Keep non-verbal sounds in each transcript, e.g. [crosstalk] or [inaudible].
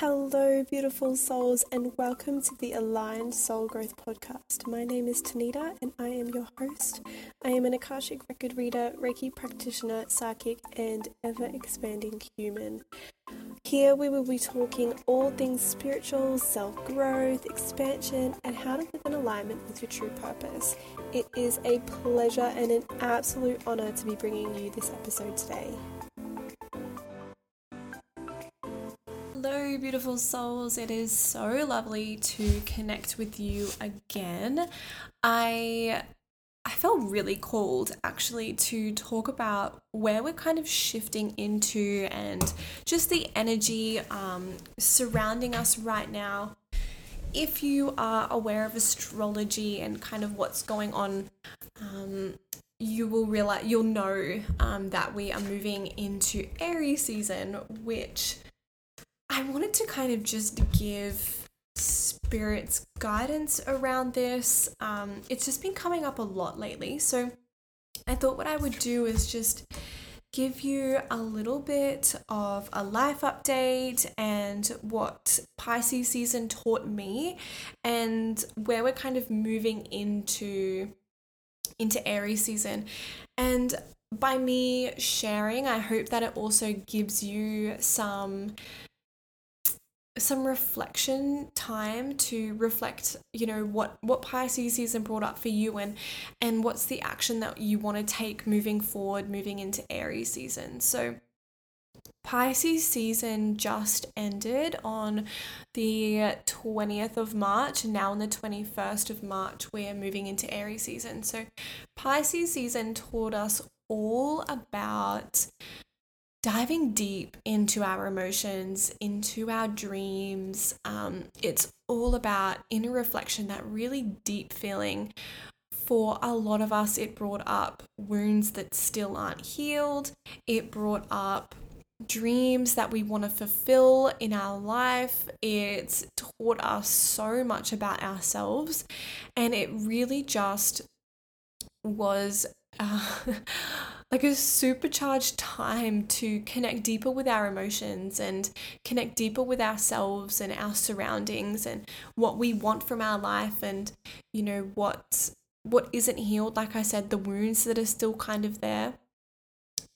Hello, beautiful souls, and welcome to the Aligned Soul Growth Podcast. My name is Tanita, and I am your host. I am an Akashic record reader, Reiki practitioner, psychic, and ever expanding human. Here we will be talking all things spiritual, self growth, expansion, and how to live in alignment with your true purpose. It is a pleasure and an absolute honor to be bringing you this episode today. Beautiful souls. It is so lovely to connect with you again. I I felt really called actually to talk about where we're kind of shifting into and just the energy um, surrounding us right now. If you are aware of astrology and kind of what's going on, um, you will realize you'll know um, that we are moving into Aries season, which I wanted to kind of just give spirits guidance around this. Um, it's just been coming up a lot lately. So I thought what I would do is just give you a little bit of a life update and what Pisces season taught me and where we're kind of moving into into Aries season. And by me sharing, I hope that it also gives you some some reflection time to reflect you know what what pisces season brought up for you and and what's the action that you want to take moving forward moving into aries season so Pisces season just ended on the 20th of March. Now, on the 21st of March, we're moving into Aries season. So, Pisces season taught us all about diving deep into our emotions, into our dreams. Um, it's all about inner reflection, that really deep feeling. For a lot of us, it brought up wounds that still aren't healed. It brought up dreams that we want to fulfill in our life. It's taught us so much about ourselves, and it really just was. Uh, [laughs] like a supercharged time to connect deeper with our emotions and connect deeper with ourselves and our surroundings and what we want from our life and you know what what isn't healed like i said the wounds that are still kind of there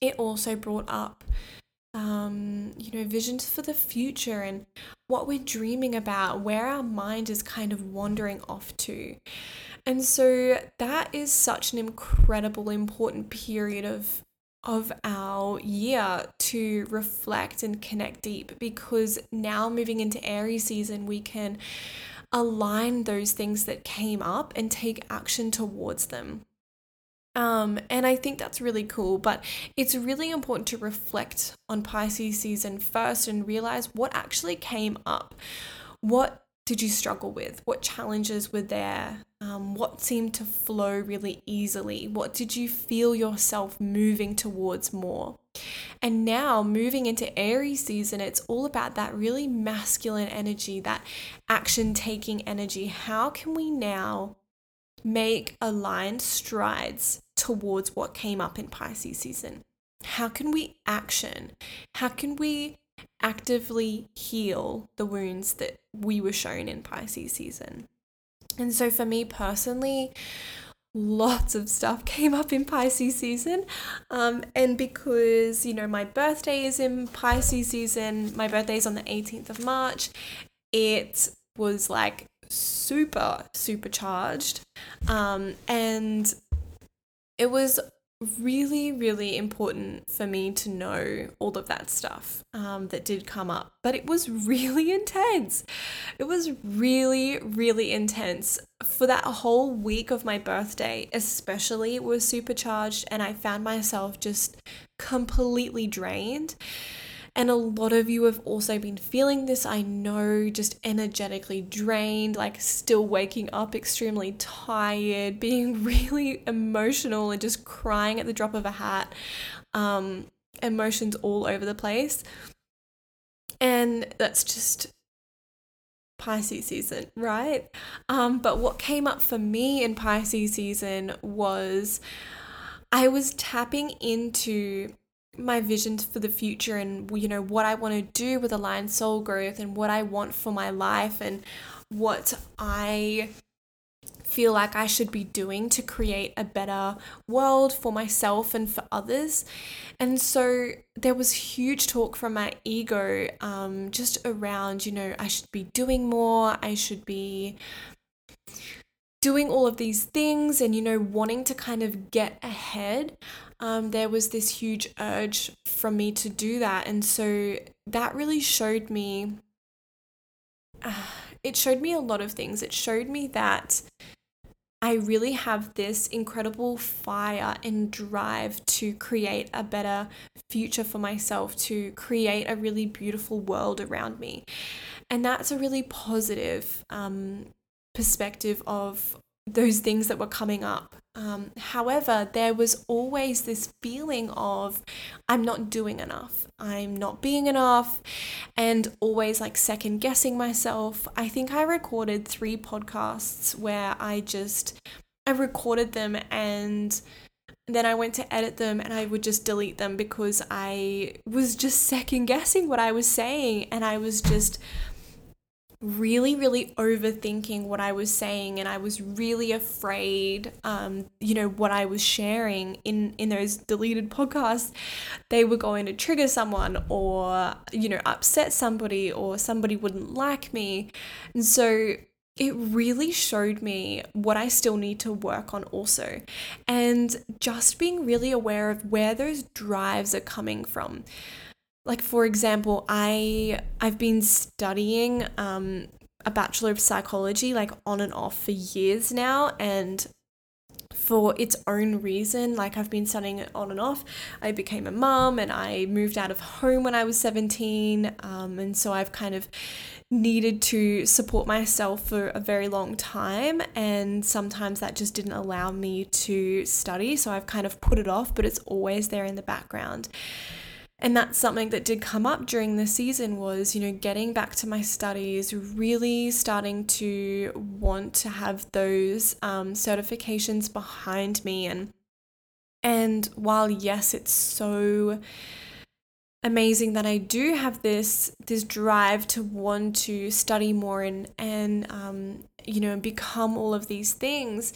it also brought up um, you know, visions for the future and what we're dreaming about, where our mind is kind of wandering off to. And so that is such an incredible important period of of our year to reflect and connect deep because now moving into Aries season we can align those things that came up and take action towards them. Um, and I think that's really cool, but it's really important to reflect on Pisces season first and realize what actually came up. What did you struggle with? What challenges were there? Um, what seemed to flow really easily? What did you feel yourself moving towards more? And now, moving into Aries season, it's all about that really masculine energy, that action taking energy. How can we now make aligned strides towards what came up in Pisces season? How can we action? How can we actively heal the wounds that we were shown in Pisces season. And so for me personally, lots of stuff [laughs] came up in Pisces season. Um, and because, you know, my birthday is in Pisces season, my birthday is on the 18th of March, it was like super, super charged. Um, and it was really, really important for me to know all of that stuff um, that did come up. But it was really [laughs] intense. It was really, really intense. For that whole week of my birthday, especially, it was supercharged, and I found myself just completely drained. And a lot of you have also been feeling this, I know, just energetically drained, like still waking up extremely tired, being [laughs] really emotional and just crying at the drop of a hat, um, emotions all over the place. And that's just Pisces season, right? Um, but what came up for me in Pisces season was I was tapping into my vision for the future and you know what I want to do with aligned soul growth and what I want for my life and what I feel like I should be doing to create a better world for myself and for others. And so there was huge talk from my ego um, just around, you know, I should be doing more, I should be doing all of these things and, you know, wanting to kind of get ahead. Um, there was this huge urge from me to do that. And so that really showed me. Uh, [sighs] it showed me a lot of things. It showed me that I really have this incredible fire and drive to create a better future for myself, to create a really beautiful world around me. And that's a really positive um, perspective of those things that were coming up. Um, however, there was always this feeling of I'm not doing enough, I'm not being enough, and always like second guessing myself. I think I recorded three podcasts where I just I recorded them and then I went to edit them and I would just delete them because I was just second guessing what I was saying and I was just really, really overthinking what I was saying, and I was really afraid, um, you know, what I was sharing in in those deleted podcasts, they were going to trigger someone or you know upset somebody or somebody wouldn't like me, and so it really showed me what I still need to work on also. And just being really aware of where those drives are coming from like for example i i've been studying um, a bachelor of psychology like on and off for years now and for its own reason like i've been studying it on and off. I became a mum and i moved out of home when i was 17 um, and so i've kind of needed to support myself for a very long time and sometimes that just didn't allow me to study so i've kind of put it off but it's always there in the background and that's something that did come up during the season was you know getting back to my studies really starting to want to have those um, certifications behind me. And and while yes it's so amazing that I do have this this drive to want to study more and and um, you know become all of these things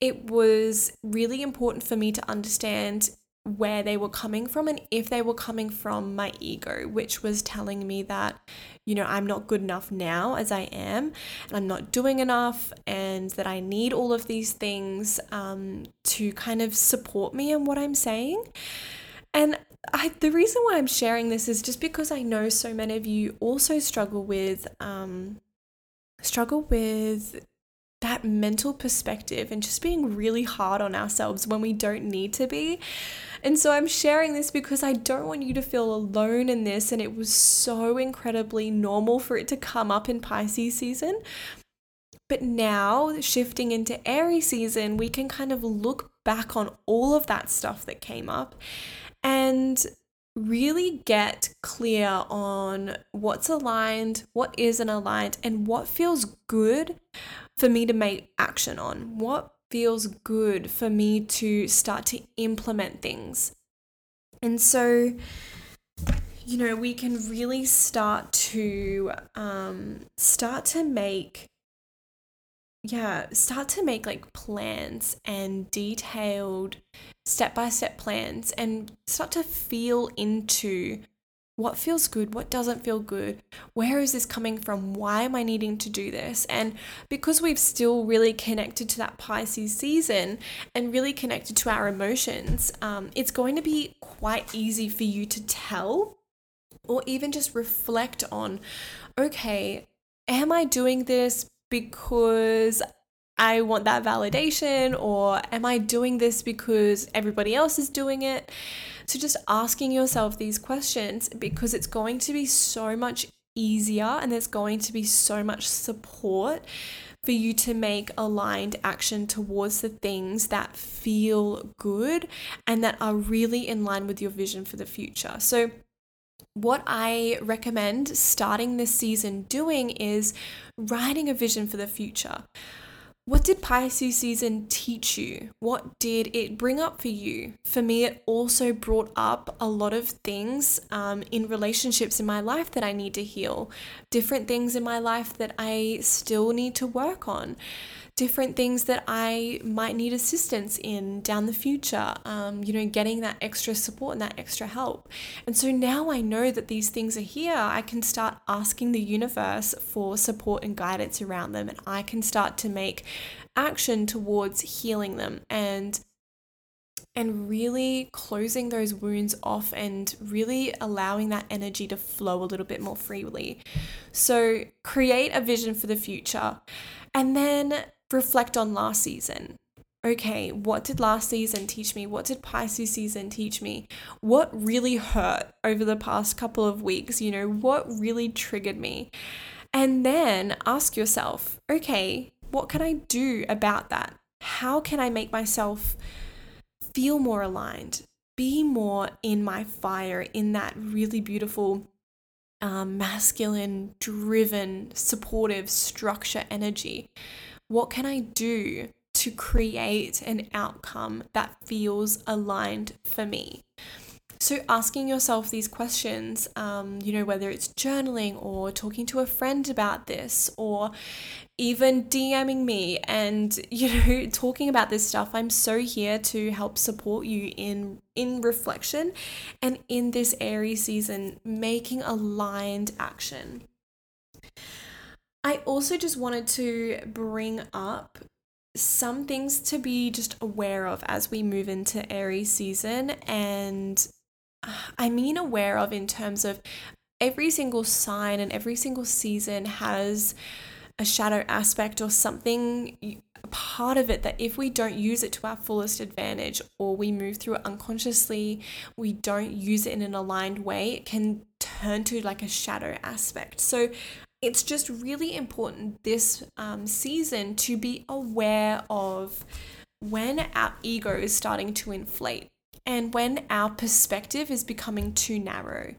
it was really important for me to understand where they were coming from and if they were coming from my ego, which was telling me that, you know, I'm not good enough now as I am, and I'm not doing enough, and that I need all of these things um, to kind of support me in what I'm saying. And I, the reason why I'm sharing this is just because I know so many of you also struggle with um, struggle with that mental perspective and just being really hard on ourselves when we don't need to be. And so I'm sharing this because I don't want you to feel alone in this. And it was so incredibly normal for it to come up in Pisces season. But now, shifting into Aries season, we can kind of look back on all of that stuff that came up and really get clear on what's aligned, what isn't aligned, and what feels good for me to make action on? What feels good for me to start to implement things? And so, you know, we can really start to um, start to make yeah, start to make like plans and detailed step by step plans and start to feel into what feels good, what doesn't feel good, where is this coming from, why am I needing to do this? And because we've still really connected to that Pisces season and really connected to our emotions, um, it's going to be quite easy for you to tell or even just reflect on okay, am I doing this because I want that validation, or am I doing this because everybody else is doing it? So, just asking yourself these questions because it's going to be so much easier and there's going to be so much support for you to make aligned action towards the things that feel good and that are really in line with your vision for the future. So, what I recommend starting this season doing is writing a vision for the future what did Pisces season teach you? What did it bring up for you? For me, it also brought up a lot of things um, in relationships in my life that I need to heal, different things in my life that I still need to work on different things that I might need assistance in down the future, um, you know, getting that extra support and that extra help. And so now I know that these things are here, I can start asking the universe for support and guidance around them, and I can start to make action towards healing them and and really closing those wounds off and really allowing that energy to flow a little bit more freely. So, create a vision for the future and then reflect on last season. Okay, what did last season teach me? What did Pisces season teach me? What really hurt over the past couple of weeks? You know, what really triggered me? And then ask yourself, okay, what can I do about that? How can I make myself feel more aligned, be more in my fire, in that really beautiful um, masculine, driven, supportive structure energy? What can I do to create an outcome that feels aligned for me? So, asking yourself these questions, um, you know, whether it's journaling or talking to a friend about this or even DMing me and, [laughs] you know, talking about this stuff, I'm so here to help support you in in reflection and in this Aries season, making aligned action. I also just wanted to bring up some things to be just aware of as we move into Aries season. And uh, I mean, aware of in terms of every single sign and every single season has a shadow aspect or something part of it that if we don't use it to our fullest advantage or we move through it unconsciously, we don't use it in an aligned way, it can turn to like a shadow aspect. So it's just really important this um, season to be aware of when our ego is starting to inflate and when our perspective is becoming too narrow.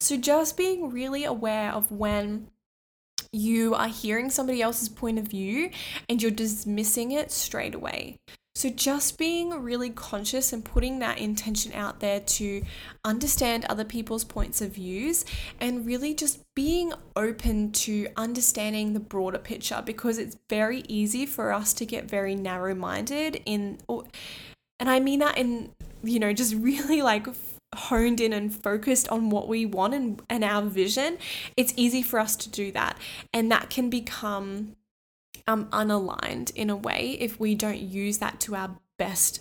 So, just being really aware of when you are hearing somebody else's point of view and you're dismissing it straight away. So, just being really conscious and putting that intention out there to understand other people's points of views and really just being open to understanding the broader picture because it's very easy for us to get very narrow minded in, and I mean that in, you know, just [laughs] really like honed in and focused on what we want and, and our vision, it's easy for us to do that. And that can become um, unaligned in a way if we don't use that to our best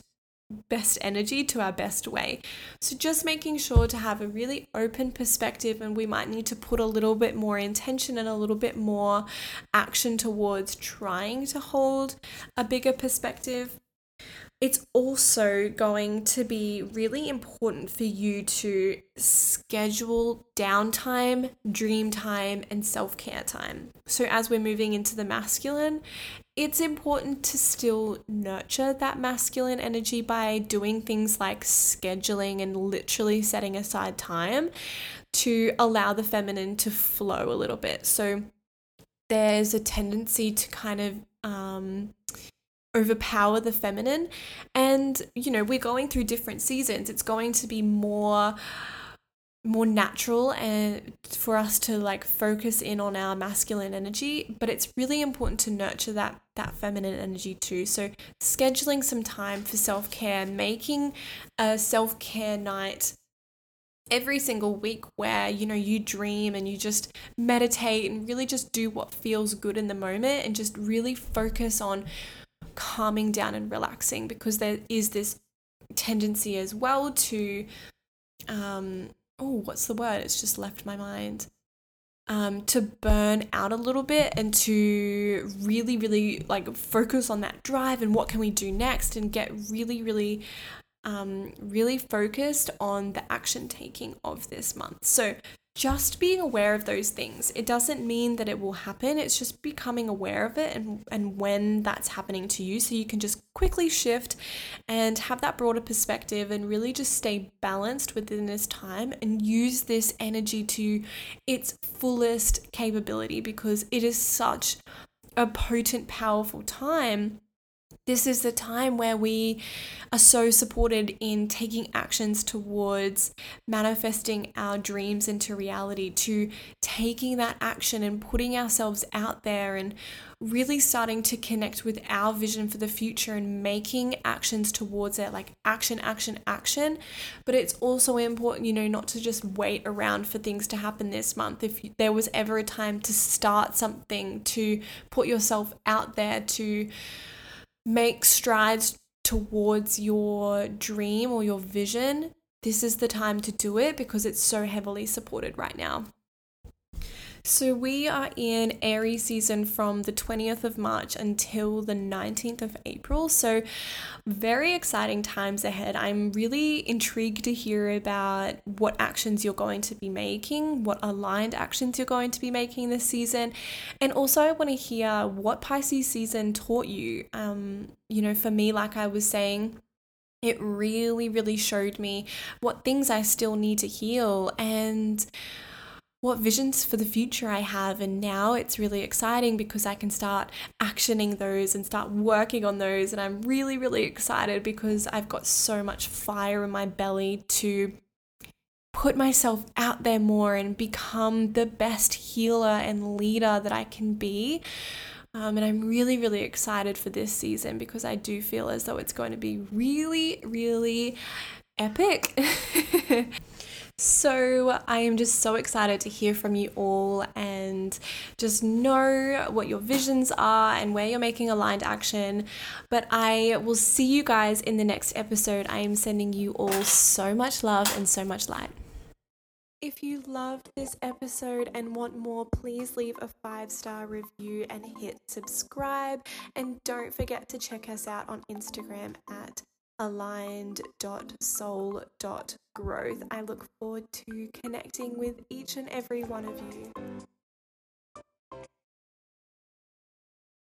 best energy to our best way. So just making sure to have a really open perspective and we might need to put a little bit more intention and a little bit more action towards trying to hold a bigger perspective it's also going to be really important for you to schedule downtime, dream time, and self care time. So, as we're moving into the masculine, it's important to still nurture that masculine energy by doing things like scheduling and literally setting aside time to allow the feminine to flow a little bit. So, there's a tendency to kind of um, overpower the feminine. And, you know, we're going through different seasons. It's going to be more more natural and for us to like focus in on our masculine energy but it's really important to nurture that that feminine energy too so scheduling some time for self-care making a self-care night every single week where you know you dream and you just meditate and really just do what feels good in the moment and just really focus on calming down and relaxing because there is this tendency as well to um oh what's the word it's just left my mind um, to burn out a little bit and to really, really like focus on that drive and what can we do next and get really, really, um, really focused on the action taking of this month. So just being aware of those things. It doesn't mean that it will happen. It's just becoming aware of it and, and when that's happening to you. So you can just quickly shift and have that broader perspective and really just stay balanced within this time and use this energy to its fullest capability because it is such a potent, powerful time, this is the time where we are so supported in taking actions towards manifesting our dreams into reality, to taking that action and putting ourselves out there and really starting to connect with our vision for the future and making actions towards it like action, action, action. But it's also important, you know, not to just wait around for things to happen this month. If there was ever a time to start something, to put yourself out there, to make strides towards your dream or your vision, this is the time to do it because it's so heavily supported right now. So, we are in Aries season from the 20th of March until the 19th of April. So, very exciting times ahead. I'm really intrigued to hear about what actions you're going to be making, what aligned actions you're going to be making this season. And also, I want to hear what Pisces season taught you. Um, you know, for me, like I was saying, it really, really showed me what things I still need to heal and what visions for the future I have. And now it's really exciting because I can start actioning those and start working on those. And I'm really, really excited because I've got so much fire in my belly to put myself out there more and become the best healer and leader that I can be. Um, and I'm really, really excited for this season because I do feel as though it's going to be really, really epic. [laughs] So, I am just so excited to hear from you all and just know what your visions are and where you're making aligned action. But I will see you guys in the next episode. I am sending you all so much love and so much light. If you loved this episode and want more, please leave a five star review and hit subscribe. And don't forget to check us out on Instagram at aligned.soul.growth. I look forward to connecting with each and every one of you.